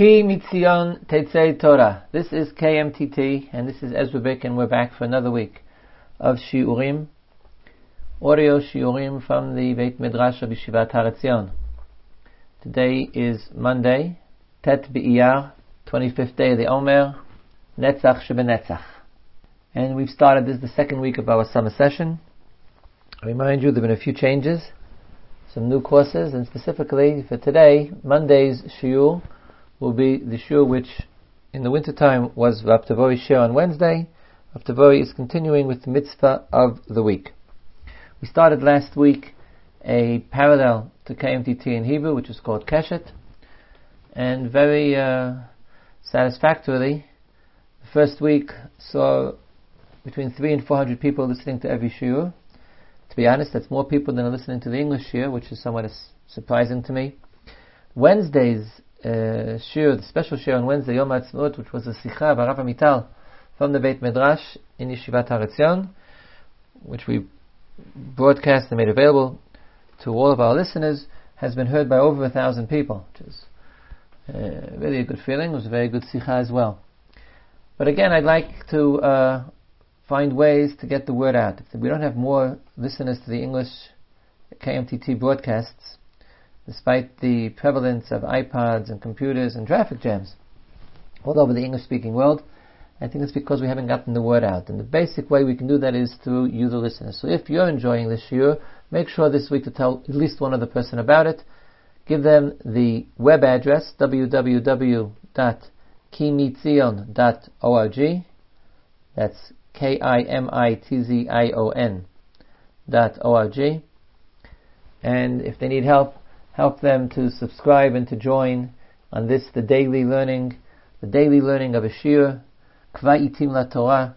Ki Mitzion Tetzei Torah. This is KMTT, and this is Ezra Bick, and we're back for another week of Shiurim, audio Shiurim from the Beit Midrash of Yeshivat Har Etzion. Today is Monday, Tet B'Iyar, 25th day of the Omer, Netzach Shebenetzach. And we've started, this is the second week of our summer session. I remind you there have been a few changes, some new courses, and specifically for today, Monday's Shiur will be the Shiur which in the wintertime was Rav Tavori Shir on Wednesday. Rav Tavori is continuing with the mitzvah of the week. We started last week a parallel to KMTT in Hebrew, which is called Keshet, and very uh, satisfactorily, the first week saw between three and four hundred people listening to every shiur. To be honest, that's more people than are listening to the English shiur, which is somewhat surprising to me. Wednesday's uh, the special shiur on Wednesday, Yom Ha'atzmaut, which was a sikha by Rav Amital from the Beit Midrash in Yeshivat Har Etzion, which we broadcast and made available to all of our listeners, has been heard by over a thousand people, which is uh, really a good feeling. It was a very good sikha as well. But again, I'd like to uh, find ways to get the word out. If we don't have more listeners to the English KMTT broadcasts, despite the prevalence of iPods and computers and traffic jams all over the English speaking world, I think it's because we haven't gotten the word out. And the basic way we can do that is through you, the listeners. So if you're enjoying this year, make sure this week to tell at least one other person about it. Give them the web address www.kimitzion.org. That's K-I-M-I-T-Z-I-O-N dot O-R-G. And if they need help, help them to subscribe and to join on this, the daily learning, the daily learning of a shir, Kvaitim La Torah,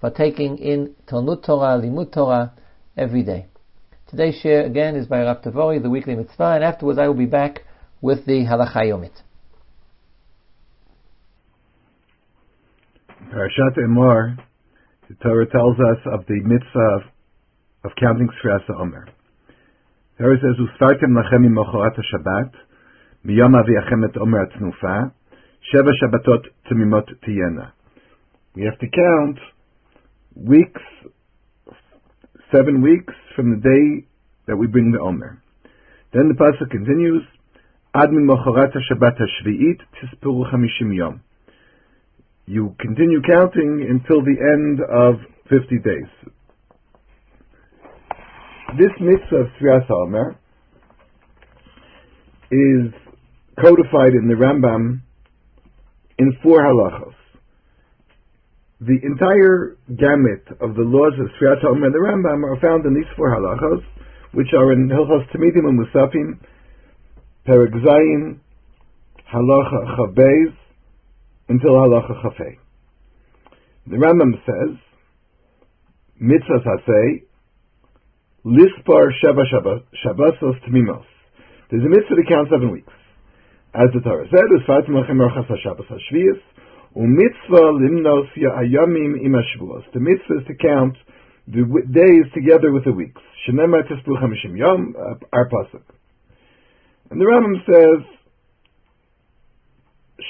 partaking in Talmud Torah, Limud Torah, every day. Today's shir again is by Rav Tavori, the weekly mitzvah, and afterwards I will be back with the Halacha Yomit. Parashat Emor the Torah tells us of the mitzvah of, counting Sfiras Omer. The Torah says, "Ustartem lachem imochorat Shabbat, miyom aviachem et Omer atznufa, sheva Shabbatot temimot tiyena." We have to count weeks, seven weeks from the day that we bring the Omer. Then the pasuk continues, "Ad mimochorat Shabbat hashviit tispuru chamishim yom." you continue counting until the end of 50 days. This mitzvah of Sfiras Omer is codified in the Rambam in four halachos. The entire gamut of the laws of Sfiras Omer and the Rambam are found in these four halachos, which are in Hilchos Tamidim and Musafim, Perek Zayin, Halacha Chavez, until halacha chafei. The Rambam says, mitzvah sasei, lispar sheva shabbasos tmimos. There's a mitzvah to count seven weeks. As the Torah said, usfat mochem orchas ha-shabbos ha-shviyas, u'mitzvah limnos ya'ayamim im ha The mitzvah is to count the days together with the weeks. Shenemar tispu chamishim yom, uh, our pasuk. And the Rambam says,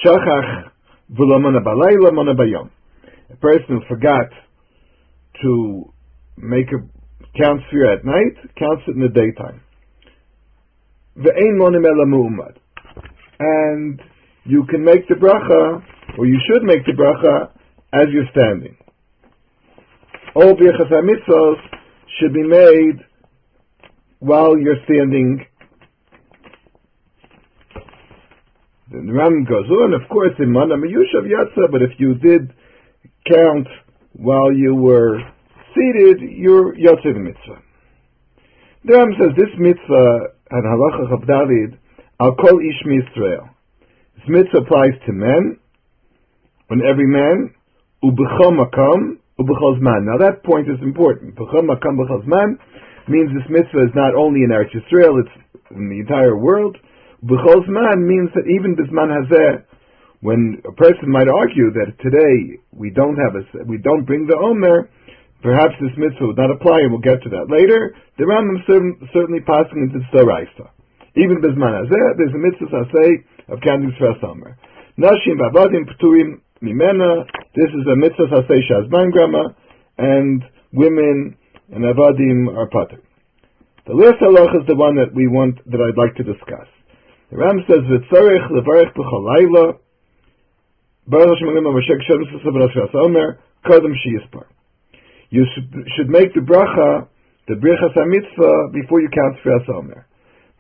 shachach a person who forgot to make a count sphere at night, counts it in the daytime. And you can make the bracha, or you should make the bracha, as you're standing. All birchas mitzvos should be made while you're standing The Ram goes on, of course, in Mana Miyushav Yatza, but if you did count while you were seated, you're Yatza mitzvah. The Ram says this mitzvah and halacha of David, I'll call Ish Israel. This mitzvah applies to men, on every man, ubechol makam, ubechol zman. Now that point is important. Bechol makam, bechol zman means this mitzvah is not only in Eretz Yisrael, it's in the entire world. B'chol zman means that even bisman hazeh, when a person might argue that today we don't have a, we don't bring the omer, perhaps this mitzvah would not apply, and we'll get to that later. The Rambam certain, certainly passing into the Soraisa. Even bisman hazeh, there's a mitzvah say of counting Sfas omer. Nashim v'avadim p'turim mimena. This is a mitzvah sasei shazman grama, and women and avadim are pater. The last halach is the one that we want, that I'd like to discuss. The Ram says, "V'tzarech levarech b'chol layla, baruch Hashem alim avashek shem sasavras omer, kodem shiyispar." You should make the bracha, the brichas mitzvah before you count Sfiras Omer.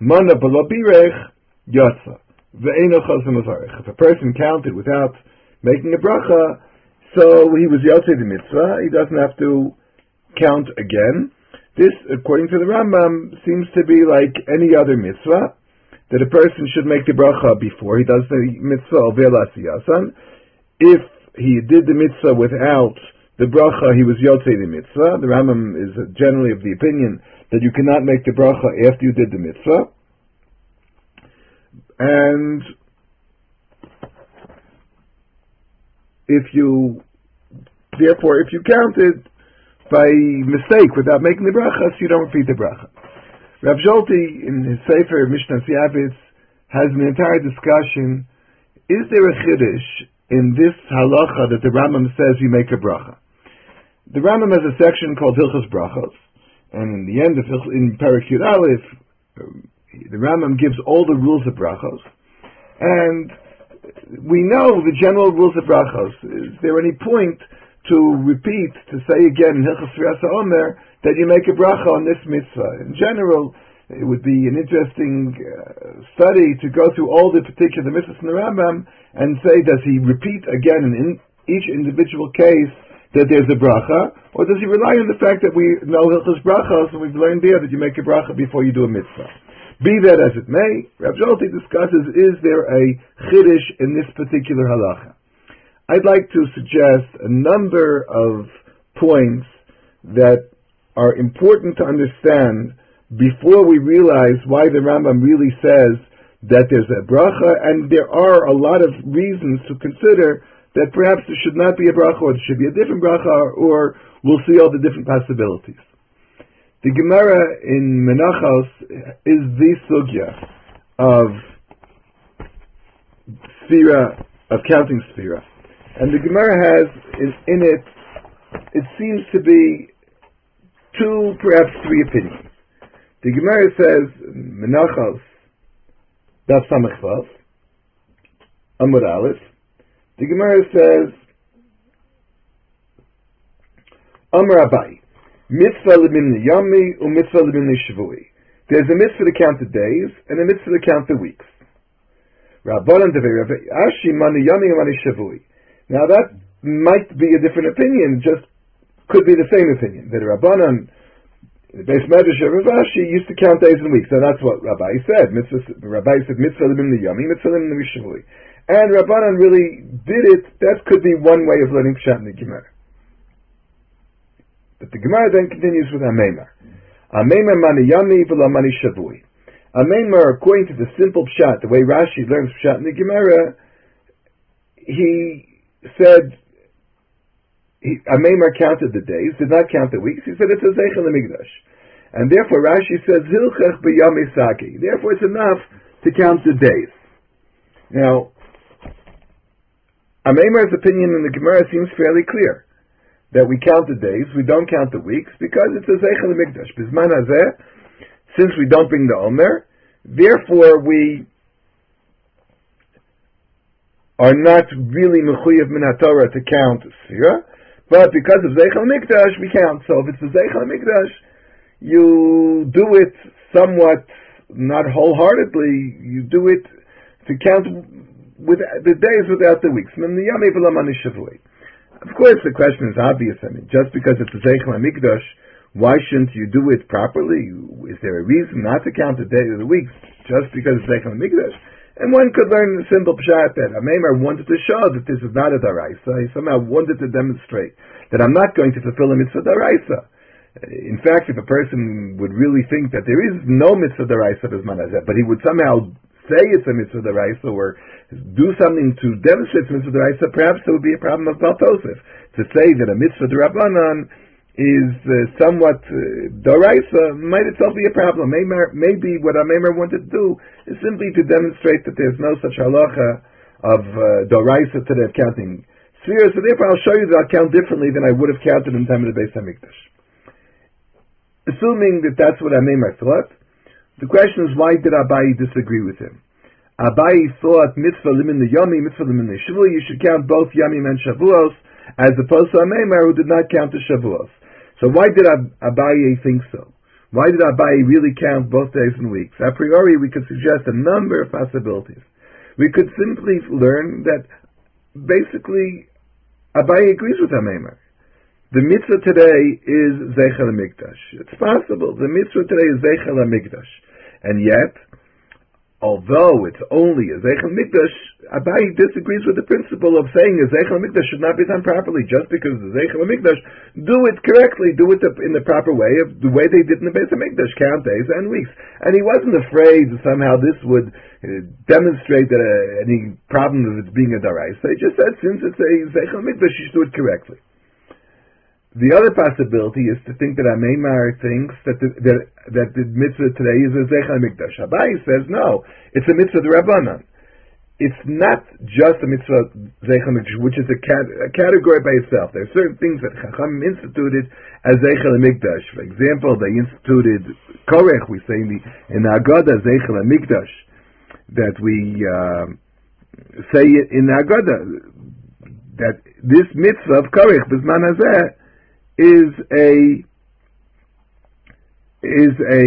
Mana balabirech yatsa. If a person counted without making a bracha, so he was yotze the mitzvah, he doesn't have to count again. This, according to the Rambam, seems to be like any other mitzvah, that a person should make the bracha before he does the mitzvah. If he did the mitzvah without the bracha, he was yotze the mitzvah. The Rambam is generally of the opinion that you cannot make the bracha after you did the mitzvah. And if you, therefore, if you counted by mistake without making the bracha, so you don't repeat the bracha. Rav Zolti, in his Sefer Mishnat Ya'avetz, has an entire discussion. Is there a chiddush in this halacha that the Rambam says you make a bracha? The Rambam has a section called Hilchas Brachos, and in the end of in Parakut Aleph, the Rambam gives all the rules of brachos, and we know the general rules of brachos. Is there any point to repeat, to say again in Hilchas Omer, that you make a bracha on this mitzvah. In general, it would be an interesting uh, study to go through all the particular mitzvahs in the Rambam and say, does he repeat again in each individual case that there's a bracha, or does he rely on the fact that we know Hilchas brachos and we've learned there that you make a bracha before you do a mitzvah? Be that as it may, Rav Zolti discusses, is there a chiddush in this particular halacha? I'd like to suggest a number of points that are important to understand before we realize why the Rambam really says that there's a bracha, and there are a lot of reasons to consider that perhaps there should not be a bracha, or there should be a different bracha, or we'll see all the different possibilities. The Gemara in Menachos is the sugya of sphira, of counting sphira. And the Gemara has in, in it, it seems to be two, perhaps three opinions. The Gemara says, Menachos, Daf Samachvav, Amud Aleph. The Gemara says, Amar Abai, Mitzvah lebimni yami, u mitzvah shavui. There's a mitzvah to count the days, and a mitzvah to count the weeks. Rabbanan devei Ashi mani yami mani shavui. Now that might be a different opinion, just could be the same opinion. That Rabbanan, the Beis Medrash of Rav Ashi used to count days and weeks. So that's what Rabbi said. Mitzvah, Rabbi said mitzvah lim yami, mitzvah lim mishavui. And Rabbanan really did it. That could be one way of learning Pshat in the Gemara. But the Gemara then continues with Amemar. Amemar mani yami v'la mani shavui. Amemar, according to the simple Pshat, the way Rashi learns Pshat in the Gemara, he said Amemar counted the days, did not count the weeks. He said it's a Zeichel Mikdash. And therefore Rashi says, Hilchech b'yamisaki. Therefore it's enough to count the days. Now, Amemar's opinion in the Gemara seems fairly clear. That we count the days, we don't count the weeks, because it's a Zeichel Mikdash. Bizman hazeh, since we don't bring the Omer, therefore we are not really mechuyev min to count Sfira, but because of Zeichel Mikdash, we count. So if it's a Zeichel Mikdash, you do it somewhat, not wholeheartedly, you do it to count with the days without the weeks. Of course, the question is obvious. I mean, just because it's a Zeichel Mikdash, why shouldn't you do it properly? Is there a reason not to count the days of the weeks just because it's Zeichel Mikdash? And one could learn the simple pshat that Amemar wanted to show that this is not a daraisa. He somehow wanted to demonstrate that I'm not going to fulfill a mitzvah daraisa. In fact, if a person would really think that there is no mitzvah daraisa bismanazeh, but he would somehow say it's a mitzvah daraisa or do something to demonstrate it's mitzvah daraisa, perhaps there would be a problem of Bal Tosif. To say that a mitzvah darabanan is uh, somewhat uh, doraisa might itself be a problem. Maybe, maybe what Amemer wanted to do is simply to demonstrate that there's no such halacha of uh, Doraisa today of counting spheres, so therefore I'll show you that I'll count differently than I would have counted in time of the Beis Hamikdash. Assuming that that's what Amemar thought, the question is why did Abayi disagree with him? Abayi thought mitzvah limin the yomi, mitzvah limin the shavua, you should count both yamim and shavuos, as opposed to Amemar who did not count the shavuos. So why did Abaye think so? Why did Abaye really count both days and weeks? A priori, we could suggest a number of possibilities. We could simply learn that basically Abaye agrees with Amemar. The mitzvah today is Zeichel Mikdash. It's possible. The mitzvah today is Zeichel Mikdash. And yet, although it's only a Zeichel Mikdash, Abai disagrees with the principle of saying a Zeichel Mikdash should not be done properly just because the Zeichel Mikdash. Do it correctly, do it in the proper way, of the way they did in the Beis Mikdash, count days and weeks. And he wasn't afraid that somehow this would uh, demonstrate that uh, any problem of it being a Daraisa. He just said, since it's a Zeichel Mikdash, you should do it correctly. The other possibility is to think that Ameimar thinks that the, that, that the mitzvah today is a Zeichel Mikdash. Abai says no, it's a mitzvah Rabbanan. It's not just a mitzvah Zeichel Mikdash, which is a, cat, a, category by itself. There are certain things that Chacham instituted as Zeichel Mikdash. For example, they instituted Korech, we say in the, in Agada Zeichel Mikdash, that we uh, say in Agada, that this mitzvah of Korech, Bisman Hazeh, is a is a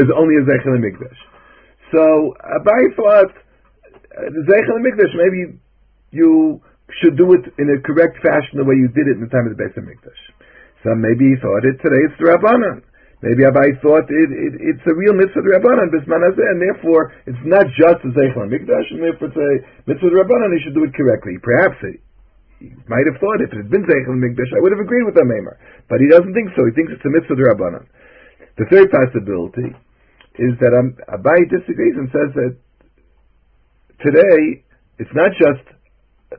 is only a zechel mikdash. So Abai thought uh, the zechel mikdash maybe you should do it in a correct fashion the way you did it in the time of the Beis Hamikdash. So maybe he thought it today it's the Rabbanan. Maybe Abai thought it, it, it's a real mitzvah the Rabbanan bisman and therefore it's not just a zechel mikdash, and therefore it's a mitzvah the Rabbanan. He should do it correctly. Perhaps might have thought if it had been Zeichel Mikdash, I would have agreed with Amemar. But he doesn't think so. He thinks it's a mitzvah Rabbanan. The third possibility is that um, Abai disagrees and says that today it's not just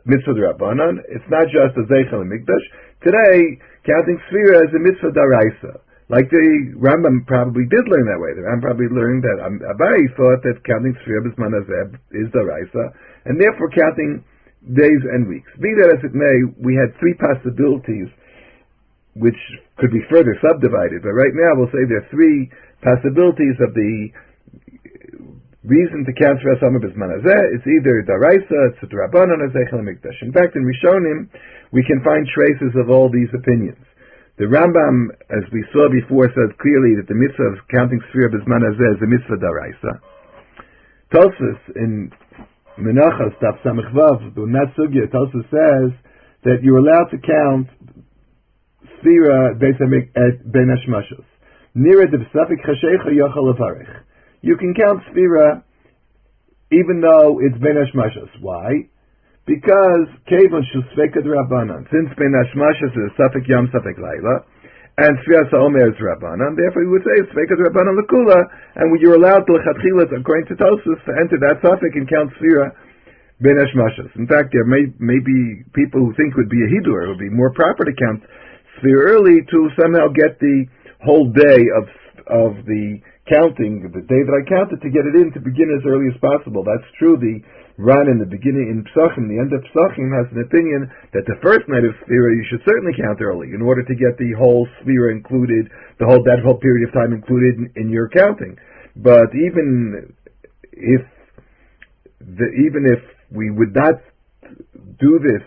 mitzvah Rabbanan, it's not just a Zeichel Mikdash. Today, counting Sfira is a mitzvah Daraisa. Like the Rambam probably did learn that way. The Rambam probably learned that Abai thought that counting Sfira Bismanazeb is Daraisa, and therefore counting days and weeks. Be that as it may, we had three possibilities which could be further subdivided, but right now we'll say there are three possibilities of the reason to count for Asama Bismanazeh. It's either Daraisa, it's or Zeichel Mikdash. In fact, in Rishonim, we can find traces of all these opinions. The Rambam, as we saw before, says clearly that the mitzvah of counting Sfira Bismanazeh is a mitzvah Daraisa. Tosfos in Menachas, Daf Samechvav, the Natsugya, it also says that you're allowed to count Sfira at eh, Ben Hashmashos. Nira de B'safik Chashecha Yochel Avarech. You can count Sfira even though it's Ben Hashmashos. Why? Because Kevon Shusvekad Rabbanan. Since Ben Hashmashos is Safik Yom Safik Laila, and Sfiras Omer is Rabbanan. Therefore, we would say Sveikas Rabbanan Lakula, and you're allowed to Lechatchilas, according to Tosus, to enter that suffix and count Sfira Ben Hashmashas. In fact, there may, may be people who think it would be a Hidur, it would be more proper to count Sfira early to somehow get the whole day of of the counting, the day that I counted, to get it in to begin as early as possible. That's true. The Ran in the beginning in Psachim, the end of Psachim has an opinion that the first night of Sphira you should certainly count early in order to get the whole Sphira included, the whole that whole period of time included in, in your counting. But even if the, even if we would not do this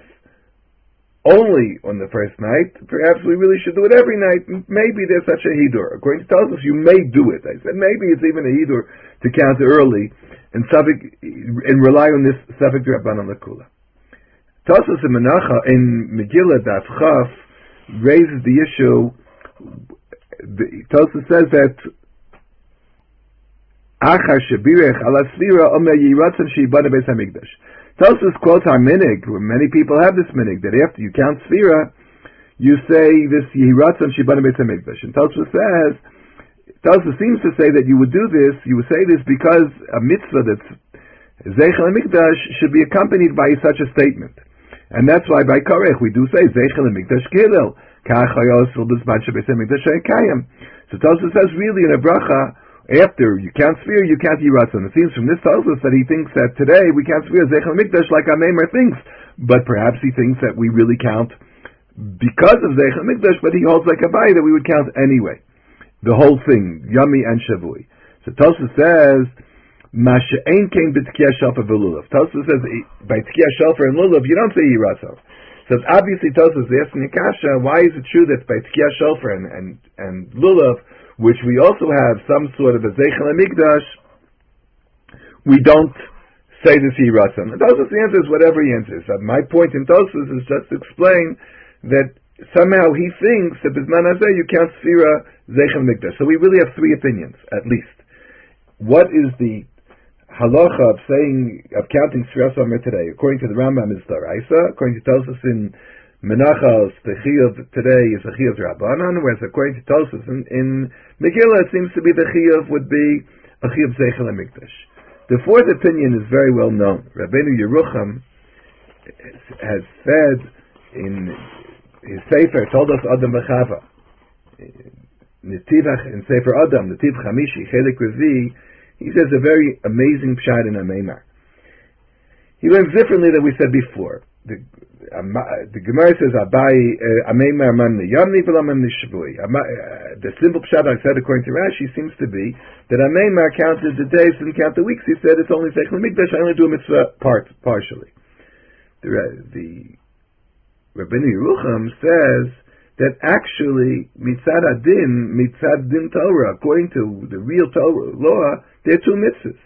only on the first night, perhaps we really should do it every night. Maybe there's such a hidur. According to Tosfos, you may do it. I said maybe it's even a hidur to count early and and rely on this Safik Rabbanan Lakula. Tosas in Menacha in Megillah Daf Chaf raises the issue. Tosas says that Achar Shabirech Ala Svira Omer Yiratzan Sheibana Beis Hamikdash. Tosas quotes our minig. Many people have this minig that after you count Svira, you say this Yiratzan Sheibana Beis Hamikdash. And Tosas says Talmud seems to say that you would do this, you would say this because a mitzvah that's Zeichel Mikdash should be accompanied by such a statement. And that's why by Korech we do say Zeichel Mikdash Kilel. So Tosfos says really in a bracha after you count sphere, you count Yiratzon. It seems from this tells us that he thinks that today we count sphere Zechel Mikdash like Amemer thinks, but perhaps he thinks that we really count because of Zechel Mikdash, but he holds like Abai that we would count anyway. The whole thing, Yummy and Shavui. So Tosa says, Masha Ein came b'tkiya shelfer v'lulav. Tosa says, by tkiya shelfer and lulav, you don't say Yiratzon. So obviously Tosa is asking Akasha, why is it true that by tkiya shelfer and, and, and lulav, which we also have some sort of a Zeichel Amigdash, we don't say the Sirasim. And Tosus answers whatever he answers. Uh, my point in Tosus is just to explain that somehow he thinks that Bisman you count Sfira Zeichel Mikdash. So we really have three opinions, at least. What is the halacha of saying, of counting Sfira today? According to the Rambam is Daraisa, according to Tosus in Menachos, the chiyuv today is a chiyuv rabbanon, whereas according to Tosfos in, in Megillah, it seems to be the chiyuv would be a chiyuv zeichel mikdash. The fourth opinion is very well known. Rabbeinu Yerucham has said in his sefer, Toldos Adam V'Chava, Netivach in Sefer Adam, Netiv Chamishi, Chelik Revi, he says a very amazing pshat in Ameimar. He learns differently than we said before. The, Gemara says Abai uh, Ameimer Man Yamni V'Lamam Nishvui. Uh, the simple pshat I said according to Rashi seems to be that Ameimer counted the days and count the weeks. He said it's only Zeichel Mikdash. I only do a mitzvah part partially. The the Rabbeinu Yerucham says that actually mitzad adin mitzad din Torah according to the real Torah law there are two mitzvahs.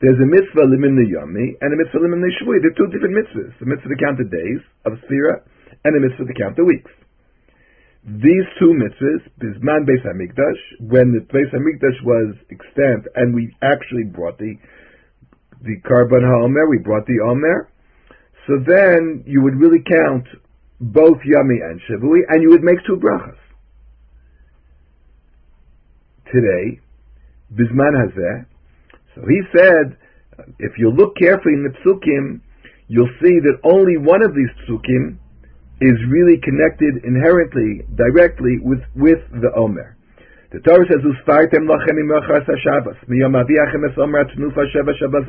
There's a mitzvah limin yami and a mitzvah limin shavui. They're two different mitzvahs. The mitzvah to count the days of Sphira and a mitzvah to count the weeks. These two mitzvahs, Bisman Beis Hamikdash, when the Beis Hamikdash was extant and we actually brought the the Karban HaOmer, we brought the Omer, so then you would really count both Yami and Shavui, and you would make two brachas. Today, Bisman Hazeh, so he said, if you look carefully in the psukim, you'll see that only one of these psukim is really connected inherently, directly with, with the Omer. The Torah says, "Usfartem lachem imachas haShabbos miyom aviachem es Omer tnufa sheva Shabbos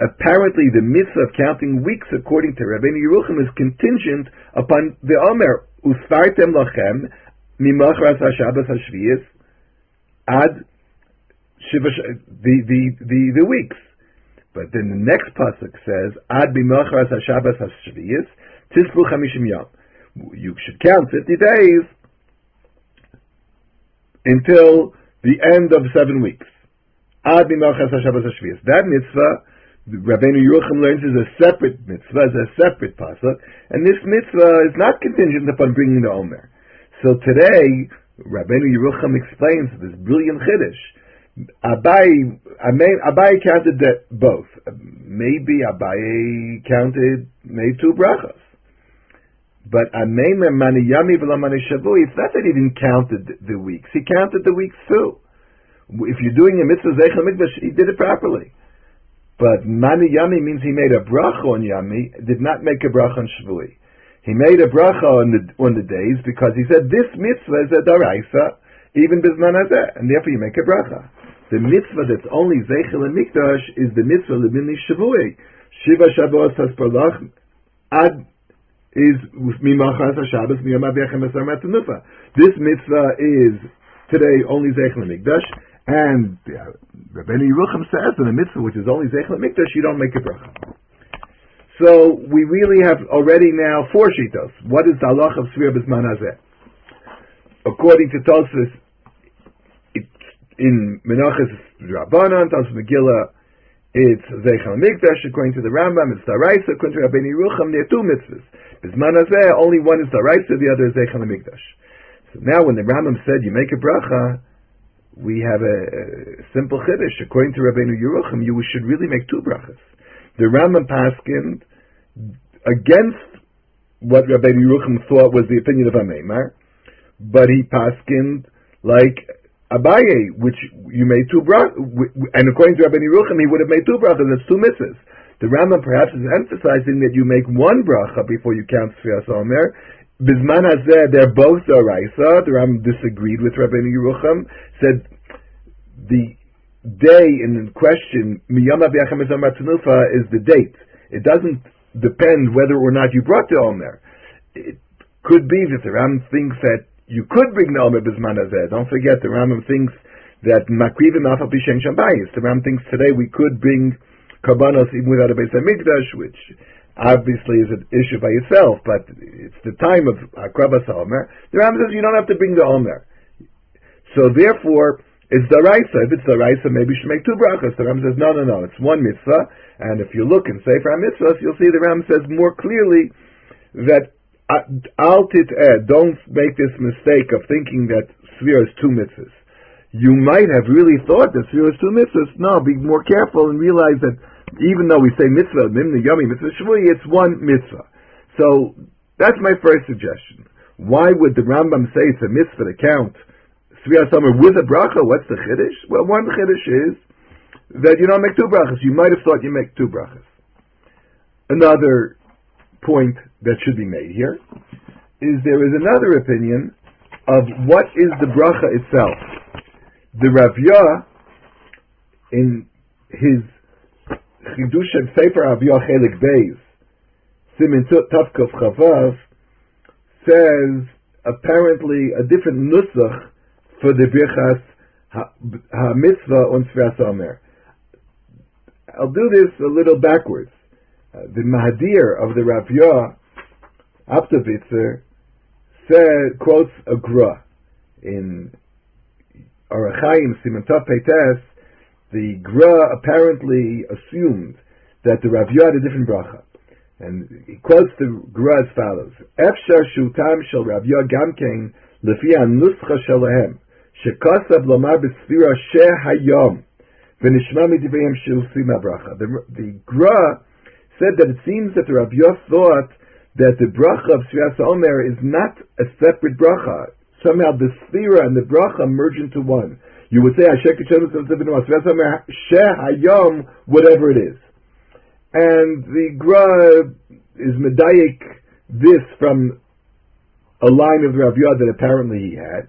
Apparently, the mitzvah of counting weeks, according to Rabbeinu Yerucham, is contingent upon the Omer. Usfartem lachem mimachras haShabbos hashviyas ad the, the, the, the weeks. But then the next pasuk says, Ad b'machras haShabbos haShviyis, tispu chamishim yom. You should count 50 days until the end of seven weeks. Ad b'machras haShabbos haShviyis. That mitzvah, Rabbeinu Yerucham learns is a separate mitzvah, is a separate pasuk, and this mitzvah is not contingent upon bringing the Omer. So today, Rabbeinu Yerucham explains this brilliant chiddush Abai, Abai counted that both. Maybe Abai counted made two brachas. But Ameimer Maniyami V'lamani Shavu, it's not that he didn't count the, the weeks. He counted the weeks too. If you're doing a mitzvah Zeichel he did it properly. But Mani Yami means he made a bracha on Yami, did not make a bracha on Shavui. He made a bracha on the on the days because he said this mitzvah is a daraisa, even bisman and therefore you make a bracha. The mitzvah that's only Zeichel and Mikdash is the mitzvah Lebini Shavui. Shiva Shabbos Hasparlach Ad is Mimachas HaShabbos Miyam Aviachem Esar Matanufa. This mitzvah is today only Zeichel and Mikdash, and uh, Rabbeinu Yerucham says in a mitzvah which is only Zeichel and Mikdash, you don't make a bracha. So we really have already now four shitos. What is the halach of Svir Bisman Hazeh? According to Tosfos, in Menachas Rabbanan, Taz Megillah, it's Zeichel Mikdash, according to the Rambam, it's Daraisa, according to Rabbeinu Yerucham, there are two mitzvahs. Bisman Hazeh, only one is Daraisa, the other is Zeichel Mikdash. So now when the Rambam said you make a bracha, we have a, a simple chiddush. According to Rabbeinu Yerucham, you should really make two brachas. The Rambam paskined against what Rabbeinu Yerucham thought was the opinion of Ameimar, but he paskined like Abaye, which you made two brachas, and according to Rabbi Yerucham, he would have made two brachas. That's two misses. The Rambam perhaps is emphasizing that you make one bracha before you count Sfiras Omer. Bisman Hazeh, they're both Doraisa. The Rambam disagreed with Rabbi Yerucham, said the day in question, Miyama is the date. It doesn't depend whether or not you brought the Omer. It could be that the Ram thinks that you could bring the Omer Bisman Don't forget, the Rambam thinks that Makrivim Afal Pishen Shambayis. The Ram thinks today we could bring Karbanos even without a Beis HaMikdash, which obviously is an issue by itself, but it's the time of Akrabas Omer. The Ram says you don't have to bring the Omer. So therefore, it's the Raisa. If it's the Raisa, maybe you should make two brachas. The Ram says, no, no, no, it's one mitzvah. And if you look in Sefer HaMitzvahs, you'll see the Ram says more clearly that uh, al don't make this mistake of thinking that Svira is two mitzvahs. You might have really thought that Svira is two mitzvahs. No, be more careful and realize that even though we say mitzvah, mimni yummy, mitzvah shvui, it's one mitzvah. So, that's my first suggestion. Why would the Rambam say it's a mitzvah to count Sviya Summer with a bracha, what's the chiddush? Well, one chiddush is that you don't make two brachas. You might have thought you make two brachas. Another point that should be made here is there is another opinion of what is the bracha itself. The Ravya in his Chidush and Sefer Avya Chelik Beis, Simin Tavkov Chavav, says apparently a different nusach for the Birchas HaMitzvah on Sfiras Omer. I'll do this a little backwards. Uh, the Mahadir of the Ravya, Aptovitzer, said, quotes a Gra in Orach Chaim Simantov Peites. The Gra apparently assumed that the Ravya had a different bracha. And he quotes the Gra as follows: "Efshar shutam shel Ravya gamkein lefi nuscha shelahem shekasav lomar b'sfira She Hayom v'nishma midiveim shel sima bracha." The, the Gra said that it seems that the Rav Yos thought that the bracha of Sfiras Omer is not a separate bracha. Somehow the Sphira and the bracha merge into one. You would say, Sfiras Omer Shehayom, whatever it is. And the Gra is medayik this from a line of the Rav that apparently he had.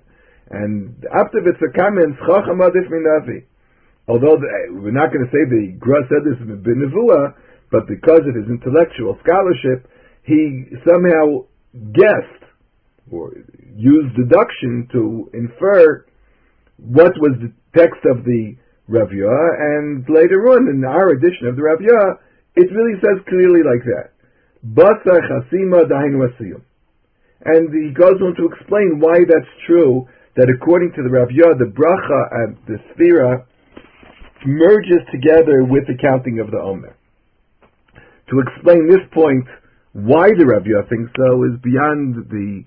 And after the comments, Chacham Adif Minavi. Although the, we're not going to say the Gra said this in Benevua, but because of his intellectual scholarship, he somehow guessed or used deduction to infer what was the text of the Ravya, and later on in our edition of the Ravya, it really says clearly like that. Chasima. And he goes on to explain why that's true, that according to the Rav the bracha and the sphira merges together with the counting of the Omer. To explain this point, why the Yah thinks so is beyond the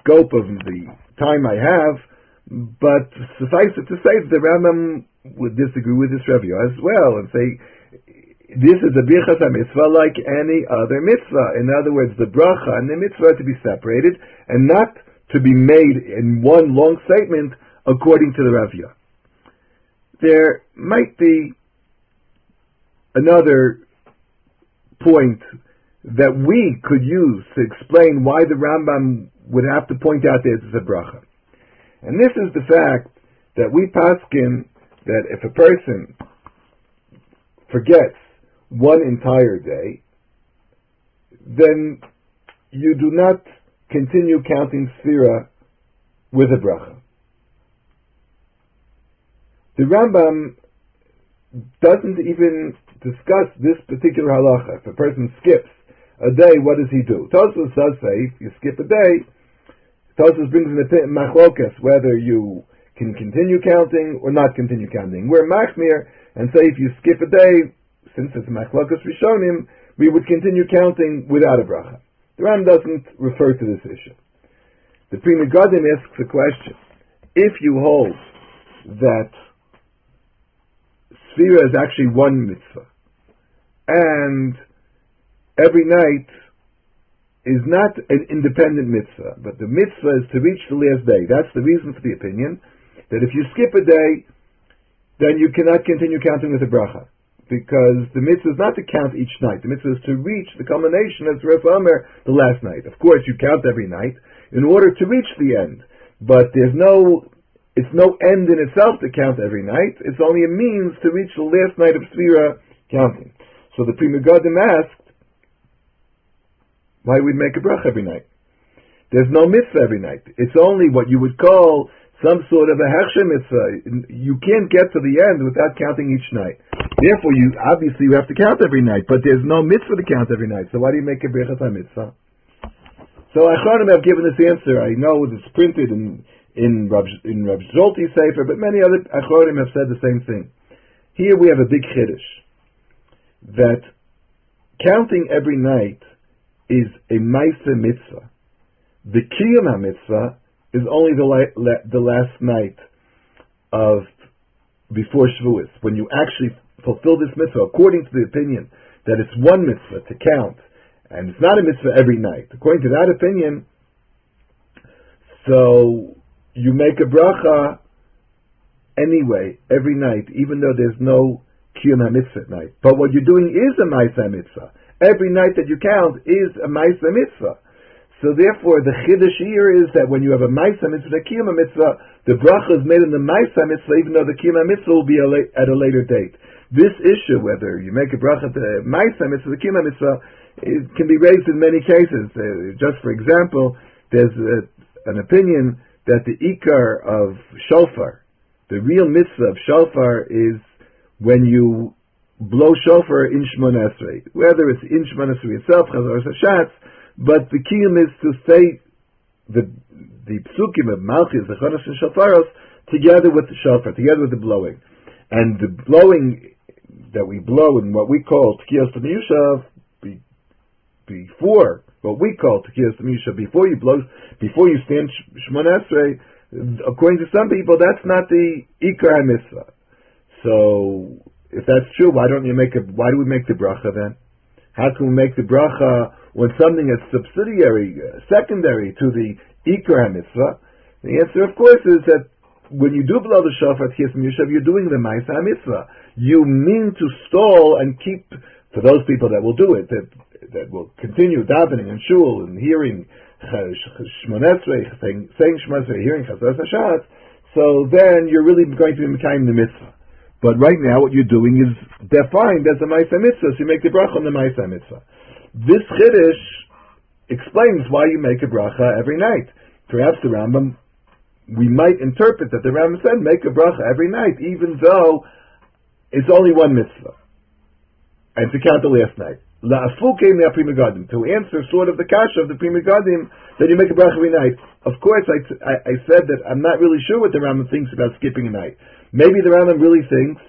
scope of the time I have, but suffice it to say that the Rambam would disagree with this Rav as well and say this is a birchas mitzvah like any other mitzvah. In other words, the bracha and the mitzvah are to be separated and not to be made in one long statement according to the Ravya. There might be another point that we could use to explain why the Rambam would have to point out this as a bracha. And this is the fact that we paskin that if a person forgets one entire day, then you do not continue counting Sphira with a bracha. The Rambam doesn't even discuss this particular halacha. If a person skips a day, what does he do? Tosfos does say, if you skip a day, Tosfos brings in the machlokas, whether you can continue counting or not continue counting. We're machmir, and say if you skip a day, since it's machlokas rishonim, we would continue counting without a bracha. The Ram doesn't refer to this issue. The Pri Megadim asks a question. If you hold that Sphira is actually one mitzvah, and every night is not an independent mitzvah, but the mitzvah is to reach the last day. That's the reason for the opinion that if you skip a day, then you cannot continue counting with a bracha because the mitzvah is not to count each night. The mitzvah is to reach the culmination as Rav Omer the last night. Of course, you count every night in order to reach the end, but there's no it's no end in itself to count every night. It's only a means to reach the last night of Sphira counting. So the Pri Megadim asked, why we make a brach every night? There's no mitzvah every night. It's only what you would call some sort of a hechsher mitzvah. You can't get to the end without counting each night. Therefore, you obviously you have to count every night, but there's no mitzvah to count every night. So why do you make a brachas mitzvah? So Achronim have given this answer. I know it's printed in in Rab, in Sefer, but many other Achronim have said the same thing. Here we have a big chiddush that counting every night is a Maisa mitzvah. The Kiyam mitzvah is only the, la- la- the last night of before Shavuos, when you actually fulfill this mitzvah, according to the opinion that it's one mitzvah to count, and it's not a mitzvah every night. According to that opinion, so you make a bracha anyway every night, even though there's no kiyum mitzvah night. But what you're doing is a ma'isa mitzvah. Every night that you count is a ma'isa mitzvah. So therefore, the chiddush here is that when you have a ma'isa mitzvah, a kiyum mitzvah, the bracha is made in the ma'isa mitzvah, even though the kiyum mitzvah will be at a later date. This issue, whether you make a bracha to ma'isa mitzvah, the kiyum mitzvah, it can be raised in many cases. Uh, just for example, there's a, an opinion that the ikar of shofar, the real mitzvah of shofar is when you blow shofar in Shmon Esrei, whether it's in Shmon Esrei itself, Chazar Hashatz, but the kiyum is to say the the psukim of Malchus, the Chodesh and Shofaros, together with the shofar, together with the blowing. And the blowing that we blow in what we call Tkiyos Yushav, be, before, what we call Tkiyos Yushav, before you blow, before you stand Shmon Esrei, according to some people, that's not the Ikar Mitzvah. So, if that's true, why don't you make a, why do we make the bracha then? How can we make the bracha when something is subsidiary, uh, secondary to the Ikar mitzvah? The answer, of course, is that when you do blow the shofar at Yushav, you're doing the Maisa mitzvah. You mean to stall and keep, for those people that will do it, that that will continue davening and shul and hearing Shmonesrei, saying, saying hearing Chazar Hashat, so then you're really going to be making the mitzvah. But right now, what you're doing is defined as a Maisa Mitzvah, so you make the bracha on the Maisa Mitzvah. This Chiddush explains why you make a bracha every night. Perhaps the Rambam, we might interpret that the Rambam said, make a bracha every night, even though it's only one mitzvah. And to count the last night. To answer sort of the kasha of the Pri Megadim, that you make a bracha every night. Of course, I, I, I said that I'm not really sure what the Rambam thinks about skipping a night. Maybe the Rambam really thinks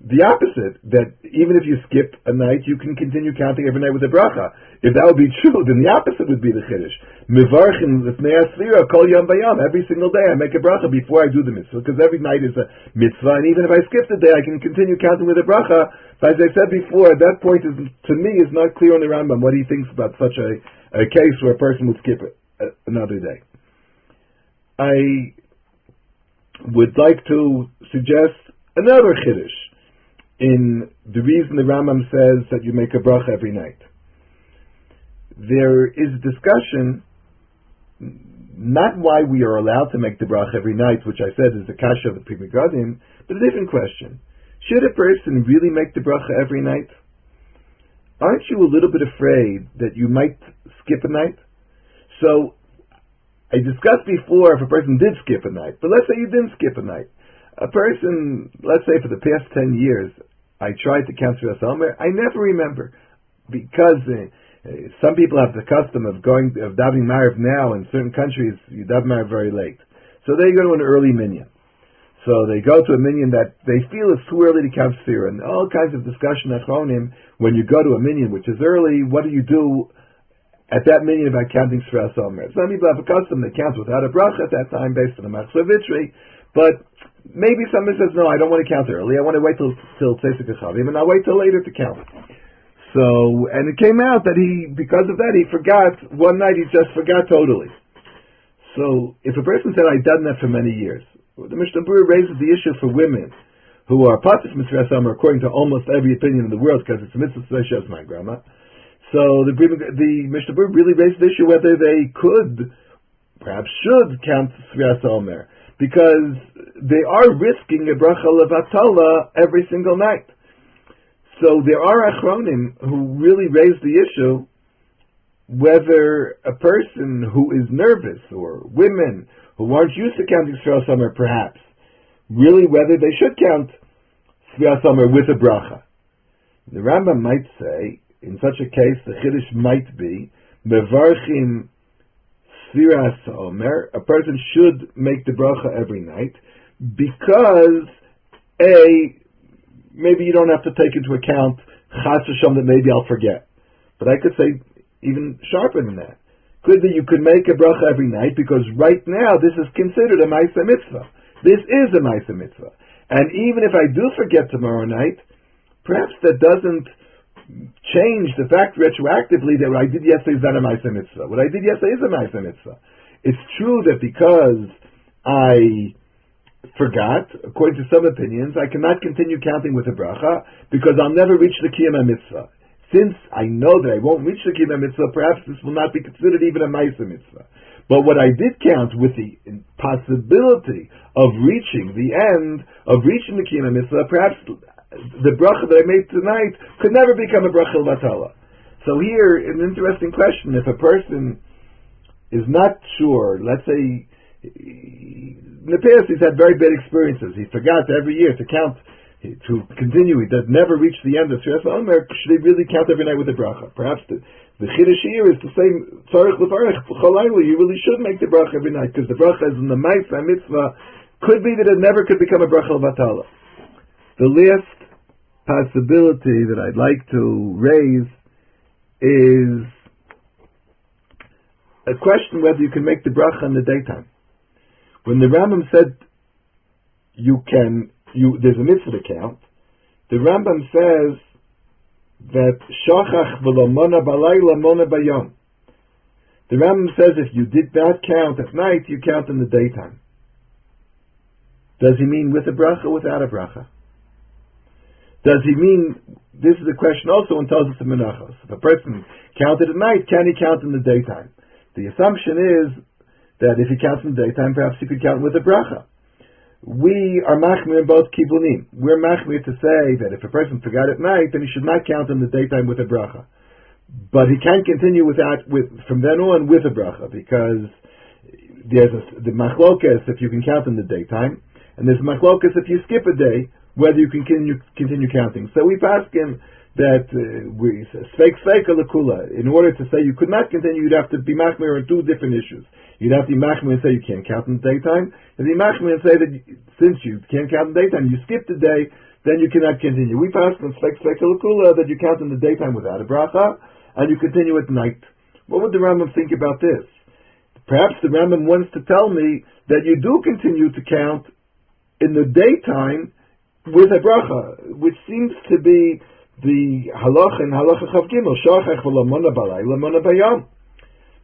the opposite, that even if you skip a night, you can continue counting every night with a bracha. If that would be true, then the opposite would be the chiddush. Mivarchin l'fnei kol yom bayam. Every single day I make a bracha before I do the mitzvah, because every night is a mitzvah, and even if I skip the day, I can continue counting with a bracha. But as I said before, at that point is, to me, is not clear on the Rambam, what he thinks about such a, a case where a person would skip it, another day. I would like to suggest another chiddush in the reason the Rambam says that you make a bracha every night. There is discussion not why we are allowed to make the bracha every night, which I said is the kasha of the Pri Megadim, but a different question. Should a person really make the bracha every night? Aren't you a little bit afraid that you might skip a night? So I discussed before if a person did skip a night, but let's say you didn't skip a night. A person, let's say for the past 10 years, I tried to count Sfiras Omer, I never remember. Because uh, some people have the custom of going, of davening Mariv now, in certain countries, you daven very late. So they go to an early minyan. So they go to a minyan that they feel is too early to count Sfira, and all kinds of discussion at Chonim, when you go to a minyan, which is early, what do you do at that minyan about counting Sfiras Omer. Some people have a custom that counts without a bracha at that time based on the Machzor Vitry, but maybe somebody says, no, I don't want to count early. I want to wait till till Tzeis HaKochavim, and I'll wait till later to count. So, and it came out that he, because of that, he forgot, one night he just forgot totally. So, if a person said, I've done that for many years, the Mishnah Berurah raises the issue for women who are Patis Mitzvah according to almost every opinion in the world, because it's Mitzvah Tzeshes, my grandma. So the the Mishnah Berurah really raised the issue whether they could, perhaps should count Sfiras Omer. because they are risking a bracha levatala every single night. So there are achronim who really raise the issue whether a person who is nervous or women who aren't used to counting Sfira Summer perhaps, really whether they should count Sfira Summer with a bracha. The Rambam might say, in such a case, the Chiddush might be, Mevarchim Sfiras Omer, a person should make the bracha every night, because, A, maybe you don't have to take into account Chas Hashem that maybe I'll forget. But I could say even sharper than that. Could be you could make a bracha every night because right now this is considered a Maisa Mitzvah. This is a Maisa Mitzvah. And even if I do forget tomorrow night, perhaps that doesn't change the fact retroactively that what I did yesterday is not a Maisa Mitzvah. What I did yesterday is a Maisa Mitzvah. It's true that because I forgot, according to some opinions, I cannot continue counting with a bracha because I'll never reach the Kiyama Mitzvah. Since I know that I won't reach the Kiyama Mitzvah, perhaps this will not be considered even a Maisa Mitzvah. But what I did count with the possibility of reaching the end, of reaching the Kiyama Mitzvah, perhaps the bracha that I made tonight could never become a bracha vatala. So here, an interesting question: If a person is not sure, let's say in the past he's had very bad experiences. He forgot every year to count, to continue. He does never reach the end of Sfiras Omer. Should he really count every night with the bracha? Perhaps the the chiddush here is to say tzarich levarich You really should make the bracha every night because the bracha is in the ma'isa mitzvah. Could be that it never could become a bracha vatala. The last possibility that I'd like to raise is a question whether you can make the bracha in the daytime. When the Rambam said you can, you there's a mitzvah to count, the Rambam says that shachach v'lomona balayla mona bayom. The Rambam says if you did not count at night, you count in the daytime. Does he mean with a bracha or without a bracha? Does he mean, this is a question also in Tazos of Menachos. If a person counted at night, can he count in the daytime? The assumption is that if he counts in the daytime, perhaps he could count with a bracha. We are machmir in both kibunim. We're machmir to say that if a person forgot at night, then he should not count in the daytime with a bracha. But he can continue without, with, from then on with a bracha, because there's a, the machlokas if you can count in the daytime, and there's machlokas if you skip a day, whether you can continue, continue counting. So we ask him that uh, we fake fake kula. In order to say you could not continue, you'd have to be machmir on two different issues. You'd have to be machmir and say you can't count in the daytime, and be machmir and say that since you can't count in the daytime, you skip the day, then you cannot continue. We pass on fake fake kula that you count in the daytime without a bracha, and you continue at night. What would the Rambam think about this? Perhaps the Rambam wants to tell me that you do continue to count in the daytime with a bracha, which seems to be the halacha in halacha chav gimel shachach v'lamona balay lamona bayam.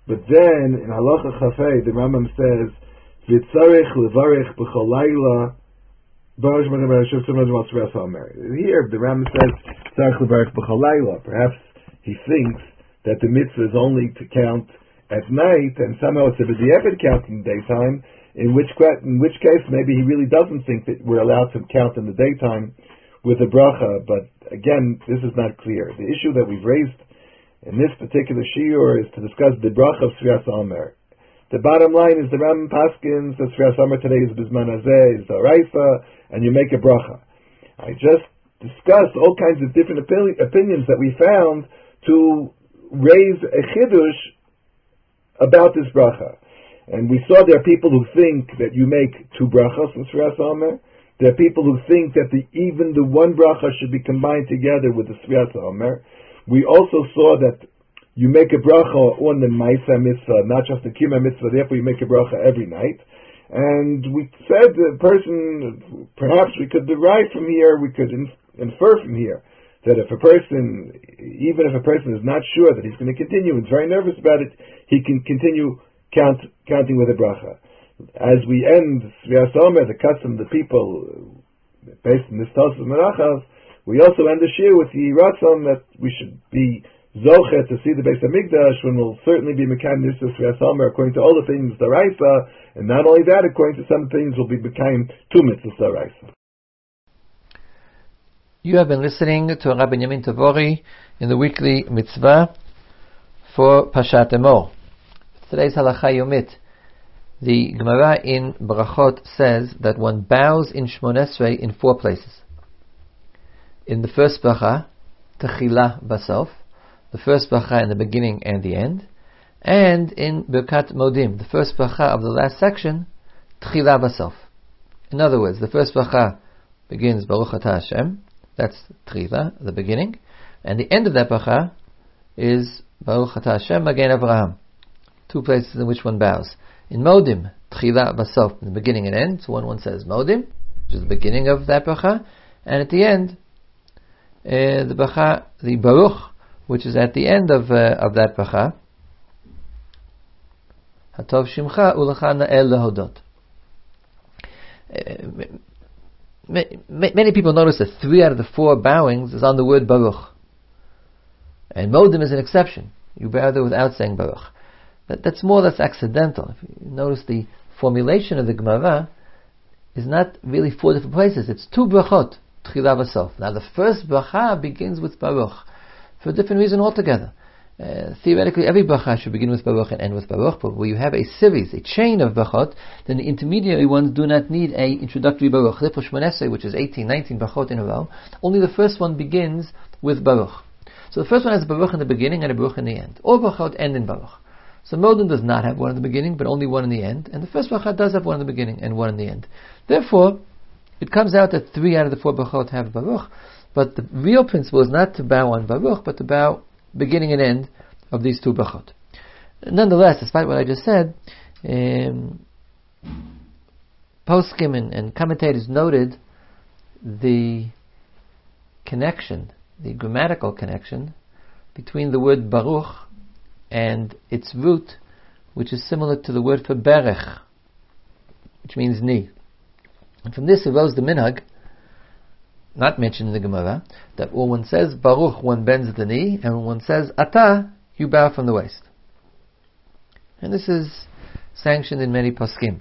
But then in halacha chafei the Rambam says v'tzarich levarich b'cholayla Here the Rambam says tzarich levarich b'cholayla. Perhaps he thinks that the mitzvah is only to count at night, and somehow it's a b'di'evid counting daytime, in which, in which case, maybe he really doesn't think that we're allowed to count in the daytime with a bracha. But again, this is not clear. The issue that we've raised in this particular shiur is to discuss the bracha of Sfiras Omer. The bottom line is the Ram Paskins, the Sfiras Omer today is Bisman Azeh, is the Raifa, and you make a bracha. I just discussed all kinds of different opinions that we found to raise a chidush about this bracha. And we saw there are people who think that you make two brachas in Sfiras Omer. There are people who think that the, even the one bracha should be combined together with the Sfiras Omer. We also saw that you make a bracha on the Maisa mitzvah, not just the Kima mitzvah, therefore you make a bracha every night. And we said the person, perhaps we could derive from here, we could infer from here, that if a person, even if a person is not sure that he's going to continue and is very nervous about it, he can continue count, counting with a bracha. As we end Sfiras Omer, the custom of the people, based on this Tosus Menachas, we also end the year with the Ratzon that we should be Zochet to see the Beis Hamikdash, when we'll certainly be Mekayim Nisas Sriyasomer, according to all the things Daraisa, and not only that, according to some things, we'll be Mekayim two mitzvahs Daraisa. You have been listening to Rabbi Yamin Tavori in the weekly mitzvah for Pashat Emor. Today's halacha yomit. The Gemara in Brachot says that one bows in Shmonesrei in four places. In the first bracha, Techila Basof, the first bracha in the beginning and the end, and in Birkat Modim, the first bracha of the last section, Techila Basof. In other words, the first bracha begins Baruch Atah Hashem, that's Techila, the beginning, and the end of that bracha is Baruch Atah Hashem Magen Avraham. Two places in which one bows. In Modim, Tchila Basof, in the beginning and end, so one one says Modim, which is the beginning of that bracha, and at the end, uh, the bracha, the Baruch, which is at the end of uh, of that bracha. Hatov Shimcha Ulecha Na'eh Lehodot. Uh, many people notice that three out of the four bowings is on the word Baruch. And Modim is an exception. You bow there without saying Baruch. But that's more or less accidental. If you notice the formulation of the Gemara is not really four different places. It's two brachot, tchila v'sof. Now the first bracha begins with Baruch for a different reason altogether. Uh, theoretically, every bracha should begin with Baruch and end with Baruch, but where you have a series, a chain of brachot, then the intermediary ones do not need a introductory Baruch. which is 18, 19 brachot in a row, only the first one begins with Baruch. So the first one has a Baruch in the beginning and a Baruch in the end. All brachot end in Baruch. So Modim does not have one in the beginning, but only one in the end, and the first bracha does have one in the beginning and one in the end. Therefore, it comes out that three out of the four brachot have Baruch, but the real principle is not to bow on Baruch, but to bow beginning and end of these two brachot. Nonetheless, despite what I just said, um, poskim and, and commentators noted the connection, the grammatical connection between the word Baruch and its root, which is similar to the word for berech, which means knee. And from this arose the minhag, not mentioned in the Gemara, that when one says Baruch, one bends the knee, and when one says Ata, you bow from the waist. And this is sanctioned in many poskim.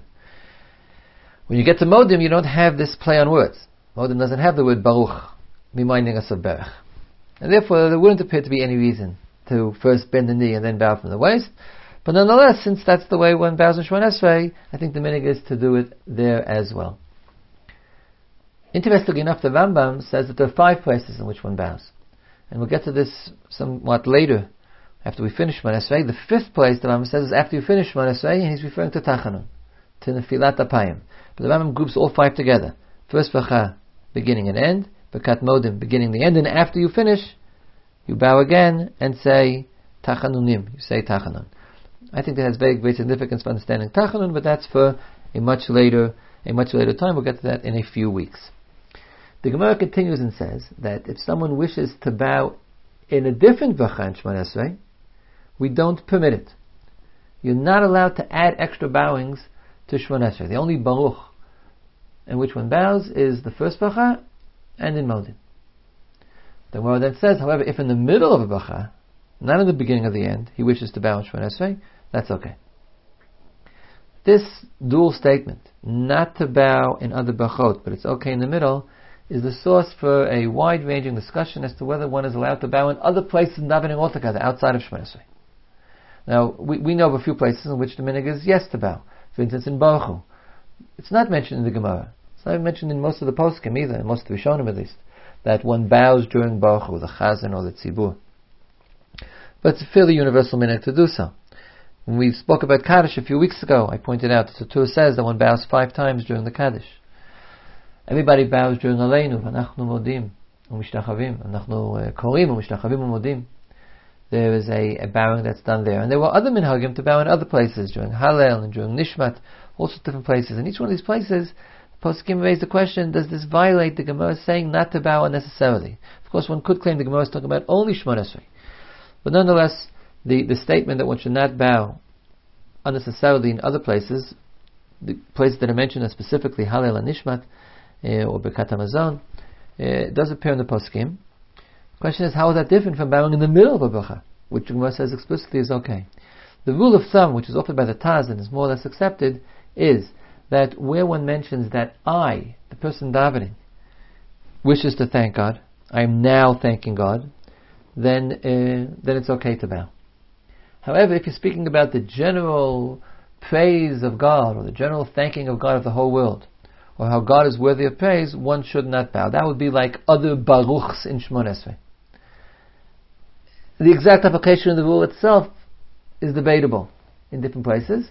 When you get to Modim, you don't have this play on words. Modim doesn't have the word Baruch, reminding us of Berech. And therefore, there wouldn't appear to be any reason to first bend the knee and then bow from the waist. But nonetheless, since that's the way one bows in Shemon Esrei, I think the minig is to do it there as well. Interestingly enough, the Rambam says that there are five places in which one bows. And we'll get to this somewhat later, after we finish Shemon Esrei. The fifth place, the Rambam says, is after you finish Shemon Esrei, and he's referring to Tachanun, to Nefilat Apayim. But the Rambam groups all five together. First Vacha, beginning and end, Birkat Modim, beginning and end, and after you finish, you bow again and say tachanunim. You say tachanun. I think that has very great significance for understanding tachanun, but that's for a much later a much later time. We'll get to that in a few weeks. The Gemara continues and says that if someone wishes to bow in a different bracha in Shemon we don't permit it. You're not allowed to add extra bowings to Shemon The only baruch in which one bows is the first bracha and in Modim. The Gemara then says, however, if in the middle of a bracha, not in the beginning of the end, he wishes to bow in Shemon Esrei, that's okay. This dual statement, not to bow in other brachot, but it's okay in the middle, is the source for a wide-ranging discussion as to whether one is allowed to bow in other places in davening altogether, outside of Shemon Esrei. Now, we, we know of a few places in which the minig is yes to bow. For instance, in Baruch It's not mentioned in the Gemara. It's not mentioned in most of the poskim either, in most of the Rishonim at least that one bows during Baruch Hu, the Chazan or the Tzibur. But it's a fairly universal minute to do so. When we spoke about Kaddish a few weeks ago, I pointed out that the Torah says that one bows five times during the Kaddish. Everybody bows during Aleinu, Anachnu Modim, Umishtachavim, Anachnu uh, Korim, Umishtachavim Modim. There is a, a, bowing that's done there. And there were other minhagim to bow in other places, during Hallel and during Nishmat, all sorts of different places. And each one of these places, Poskim raised the question, does this violate the Gemara saying not to bow unnecessarily? Of course, one could claim the Gemara is talking about only Shemon Esrei. But nonetheless, the, the statement that one should not bow unnecessarily in other places, the places that are mentioned are specifically Halel and Nishmat, uh, or Birkat Hamazon, uh, does appear in the Poskim. The question is, how is that different from bowing in the middle of a bracha, which Gemara says explicitly is okay? The rule of thumb, which is offered by the Taz and is more or less accepted, is that where one mentions that I, the person davening, wishes to thank God, I am now thanking God, then uh, then it's okay to bow. However, if you're speaking about the general praise of God or the general thanking of God of the whole world, or how God is worthy of praise, one should not bow. That would be like other baruchs in Shemon Esrei. The exact application of the rule itself is debatable in different places,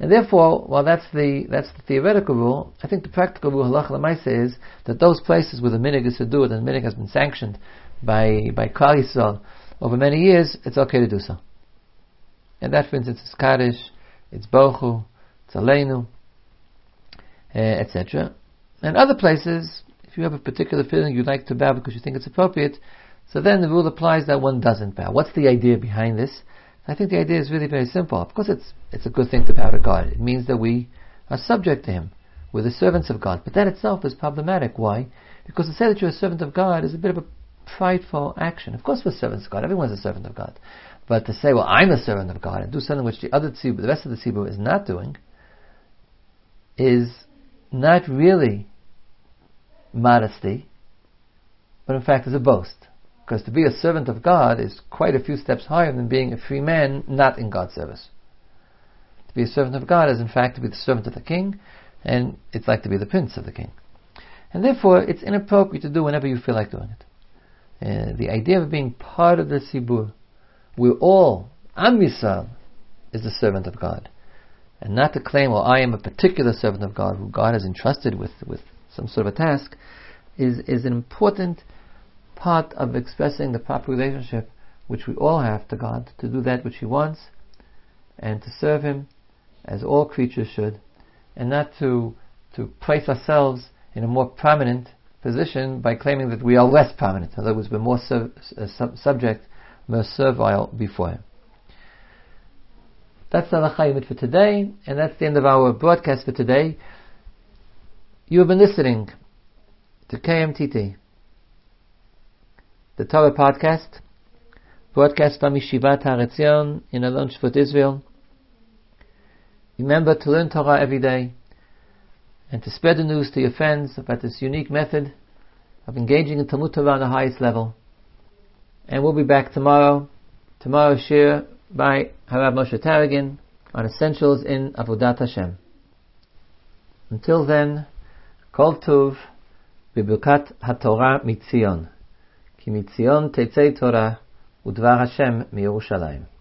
and therefore, while that's the that's the theoretical rule, I think the practical rule halach lemaisa is that those places where the minig is to do it and the minig has been sanctioned by by Klal Yisrael over many years, it's okay to do so. And that, for instance, is Kaddish, it's Bochu, it's Aleinu, uh, etc. And other places, if you have a particular feeling you'd like to bow because you think it's appropriate, so then the rule applies that one doesn't bow. What's the idea behind this? I think the idea is really very simple. Of course, it's it's a good thing to to God. It means that we are subject to Him. We're the servants of God. But that itself is problematic. Why? Because to say that you're a servant of God is a bit of a prideful action. Of course, we're servants of God. Everyone's a servant of God. But to say, well, I'm a servant of God and do something which the other tzibur, the rest of the tzibur is not doing, is not really modesty, but in fact is a boast. Because to be a servant of God is quite a few steps higher than being a free man not in God's service. To be a servant of God is in fact to be the servant of the king, and it's like to be the prince of the king. And therefore, it's inappropriate to do whenever you feel like doing it. Uh, the idea of being part of the Tzibur, we're all, Am Yisrael, is the servant of God. And not to claim, well, I am a particular servant of God who God has entrusted with, with some sort of a task, is, is an important part of expressing the proper relationship which we all have to God, to do that which He wants, and to serve Him as all creatures should, and not to, to place ourselves in a more prominent position by claiming that we are less prominent. In other words, we're more uh, sub- subject, more servile before Him. That's the Lachayimit for today, and that's the end of our broadcast for today. You have been listening to KMTT the Torah podcast, broadcast from Yeshivat Har Etzion in Alon Shvut Israel. Remember to learn Torah every day and to spread the news to your friends about this unique method of engaging in Talmud Torah on the highest level. And we'll be back tomorrow. Tomorrow's shiur by Harav Moshe Taragin on essentials in Avodat Hashem. Until then, Kol Tuv, Bibukat HaTorah Mitzion. כי מציון תצא תורה ודבר השם מירושלים.